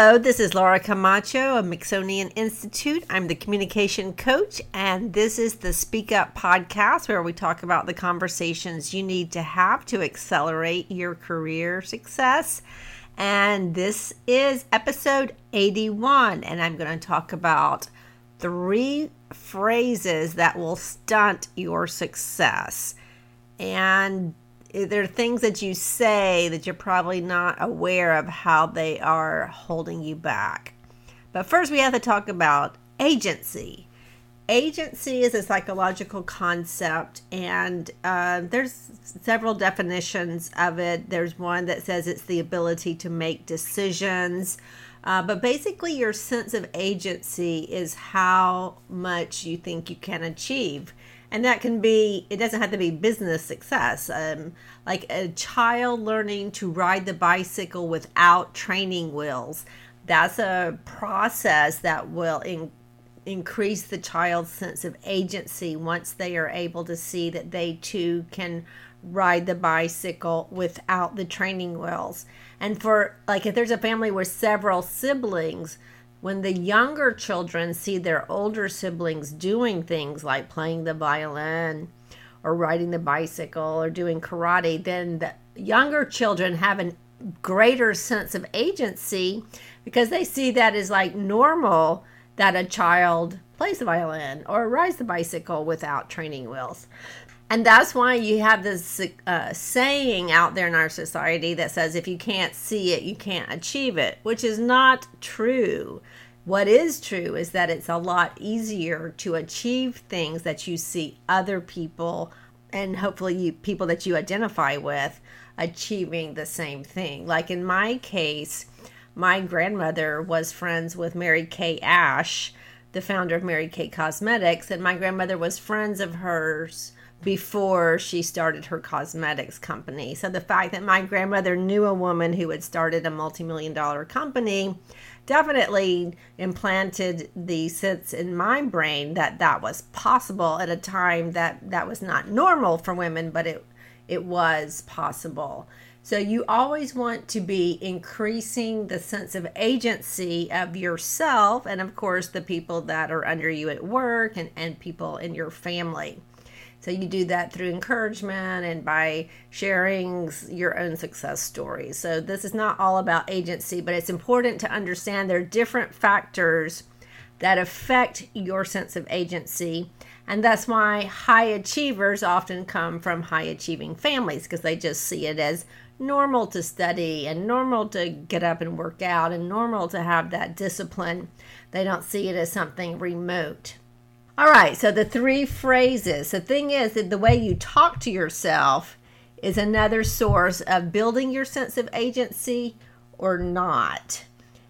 Hello, this is Laura Camacho of Mixonian Institute. I'm the communication coach, and this is the Speak Up podcast where we talk about the conversations you need to have to accelerate your career success. And this is episode 81, and I'm going to talk about three phrases that will stunt your success. And there are things that you say that you're probably not aware of how they are holding you back. But first, we have to talk about agency. Agency is a psychological concept, and uh, there's several definitions of it. There's one that says it's the ability to make decisions. Uh, but basically, your sense of agency is how much you think you can achieve and that can be it doesn't have to be business success. Um, like a child learning to ride the bicycle without training wheels that's a process that will in, increase the child's sense of agency once they are able to see that they too can ride the bicycle without the training wheels. And for like if there's a family with several siblings when the younger children see their older siblings doing things like playing the violin or riding the bicycle or doing karate, then the younger children have a greater sense of agency because they see that as like normal that a child plays the violin or rides the bicycle without training wheels. And that's why you have this uh, saying out there in our society that says if you can't see it, you can't achieve it, which is not true. What is true is that it's a lot easier to achieve things that you see other people and hopefully you, people that you identify with achieving the same thing. Like in my case, my grandmother was friends with Mary Kay Ash, the founder of Mary Kay Cosmetics, and my grandmother was friends of hers before she started her cosmetics company. So the fact that my grandmother knew a woman who had started a multi-million dollar company definitely implanted the sense in my brain that that was possible at a time that that was not normal for women, but it it was possible. So you always want to be increasing the sense of agency of yourself and of course the people that are under you at work and, and people in your family. So you do that through encouragement and by sharing your own success stories. So this is not all about agency, but it's important to understand there are different factors that affect your sense of agency. And that's why high achievers often come from high achieving families because they just see it as normal to study and normal to get up and work out and normal to have that discipline. They don't see it as something remote. All right, so the three phrases. The thing is that the way you talk to yourself is another source of building your sense of agency or not.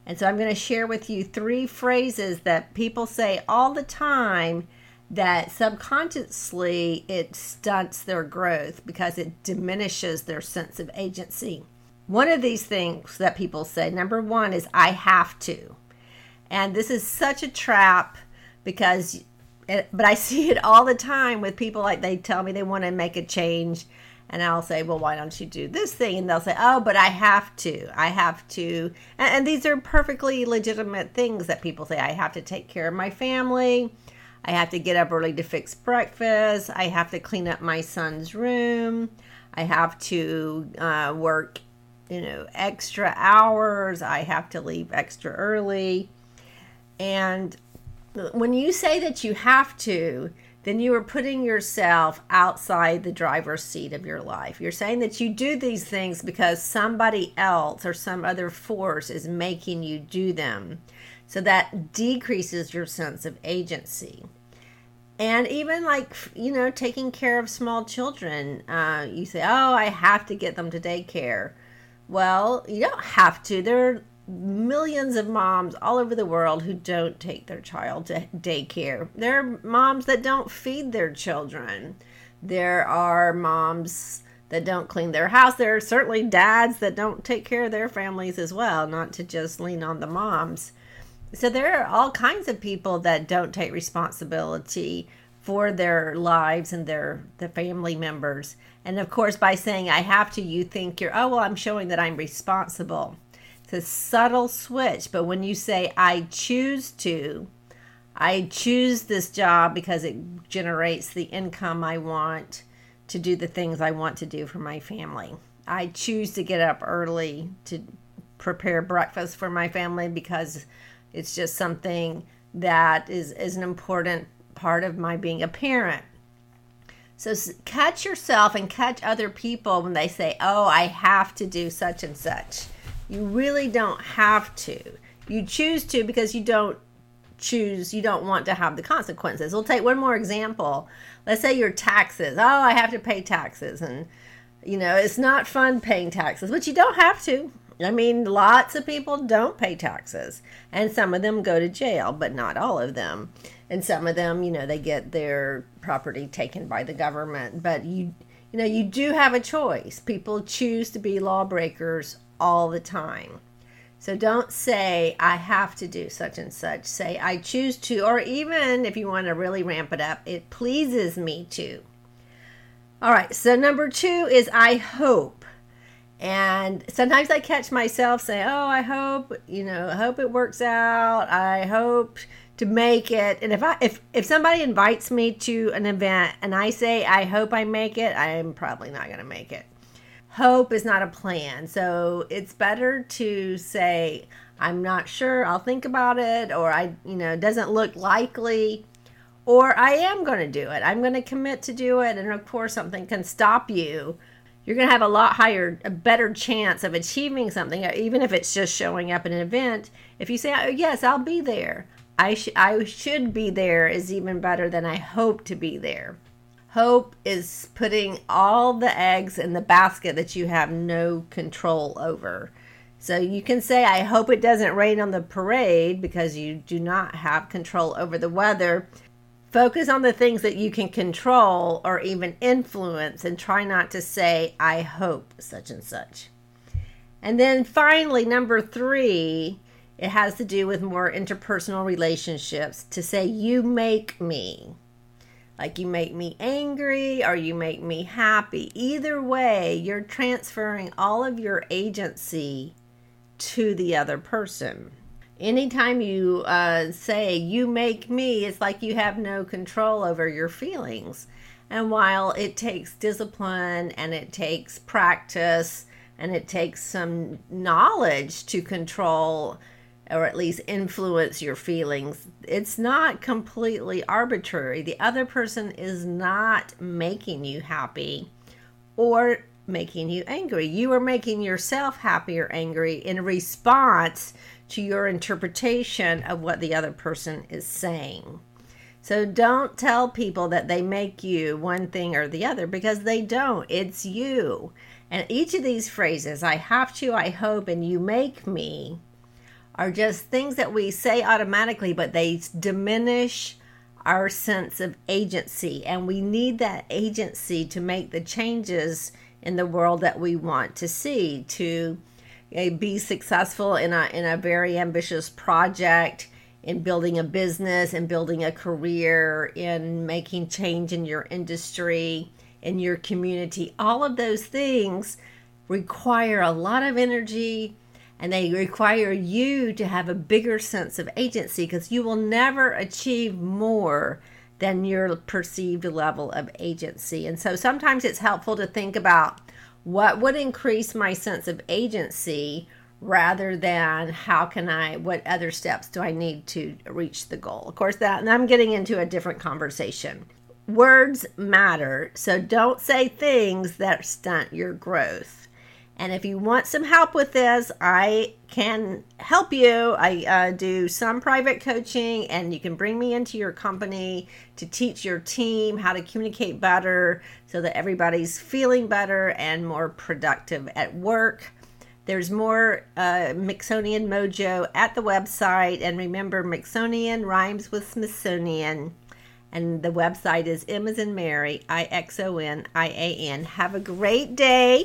And so I'm going to share with you three phrases that people say all the time that subconsciously it stunts their growth because it diminishes their sense of agency. One of these things that people say, number one, is I have to. And this is such a trap because but I see it all the time with people like they tell me they want to make a change and I'll say, well, why don't you do this thing? And they'll say, oh, but I have to. I have to. And, and, these are perfectly legitimate things that people say. I have to take care of my family. I have to get up early to fix breakfast. I have to clean up my son's room. I have to uh, work, you know, extra hours. I have to leave extra early. And when you say that you have to, then you are putting yourself outside the driver's seat of your life. You're saying that you do these things because somebody else or some other force is making you do them. So that decreases your sense of agency. And even like, you know, taking care of small children, uh, you say, oh, I have to get them to daycare. Well, you don't have to. They're millions of moms all over the world who don't take their child to daycare. There are moms that don't feed their children. There are moms that don't clean their house. There are certainly dads that don't take care of their families as well, not to just lean on the moms. So there are all kinds of people that don't take responsibility for their lives and their the family members. And of course by saying I have to, you think you're oh well I'm showing that I'm responsible A subtle switch, but when you say, I choose to, I choose this job because it generates the income I want to do the things I want to do for my family. I choose to get up early to prepare breakfast for my family because it's just something that is, is an important part of my being a parent. So catch yourself and catch other people when they say, Oh, I have to do such and such. You really don't have to. You choose to because you don't choose, you don't want to have the consequences. We'll take one more example. Let's say your taxes. Oh, I have to pay taxes. And, you know, it's not fun paying taxes, but you don't have to. I mean, lots of people don't pay taxes, and some of them go to jail, but not all of them. And some of them, you know, they get their property taken by the government. But you, you know, you do have a choice. People choose to be lawbreakers all the time. So don't say, I have to do such and such. Say, I choose to, or even if you want to really ramp it up, it pleases me to. All right, so number two is I hope. And sometimes I catch myself say, Oh, I hope, you know, I hope it works out. I hope to make it. And if I if if somebody invites me to an event and I say I hope I make it, I'm probably not going to make it hope is not a plan. So it's better to say, I'm not sure, I'll think about it, or I, you know, doesn't look likely, or I am going to do it. I'm going to commit to do it. And of course, something can stop you. You're going to have a lot higher, a better chance of achieving something, uh, even if it's just showing up at an event. If you say, oh, Yes, I'll be there, I, sh- I should be there is even better than I hope to be there. Hope is putting all the eggs in the basket that you have no control over. So you can say, I hope it doesn't rain on the parade because you do not have control over the weather. Focus on the things that you can control or even influence and try not to say, I hope such and such. And then finally, number three, it has to do with more interpersonal relationships to say, You make me. Like you make me angry or you make me happy. Either way, you're transferring all of your agency to the other person. Anytime you uh, say, you make me, it's like you have no control over your feelings. And while it takes discipline and it takes practice and it takes some knowledge to control or at least influence your feelings. It's not completely arbitrary. The other person is not making you happy or making you angry. You are making yourself happy or angry in response to your interpretation of what the other person is saying. So don't tell people that they make you one thing or the other because they don't. It's you. And each of these phrases, I have to, I hope, and you make me, are just things that we say automatically, but they diminish our sense of agency. And we need that agency to make the changes in the world that we want to see, to uh, be successful in a, in a very ambitious project, in building a business, in building a career, in making change in your industry, in your community. All of those things require a lot of energy and they require you to have a bigger sense of agency because you will never achieve more than your perceived level of agency. And so sometimes it's helpful to think about what would increase my sense of agency rather than how can I, what other steps do I need to reach the goal? Of course, that, and I'm getting into a different conversation. Words matter, so don't say things that stunt your growth. And if you want some help with this, I can help you. I uh, do some private coaching, and you can bring me into your company to teach your team how to communicate better so that everybody's feeling better and more productive at work. There's more uh, Mixonian Mojo at the website. And remember, Mixonian rhymes with Smithsonian. And the website is M as in Mary, I X O N I A N. Have a great day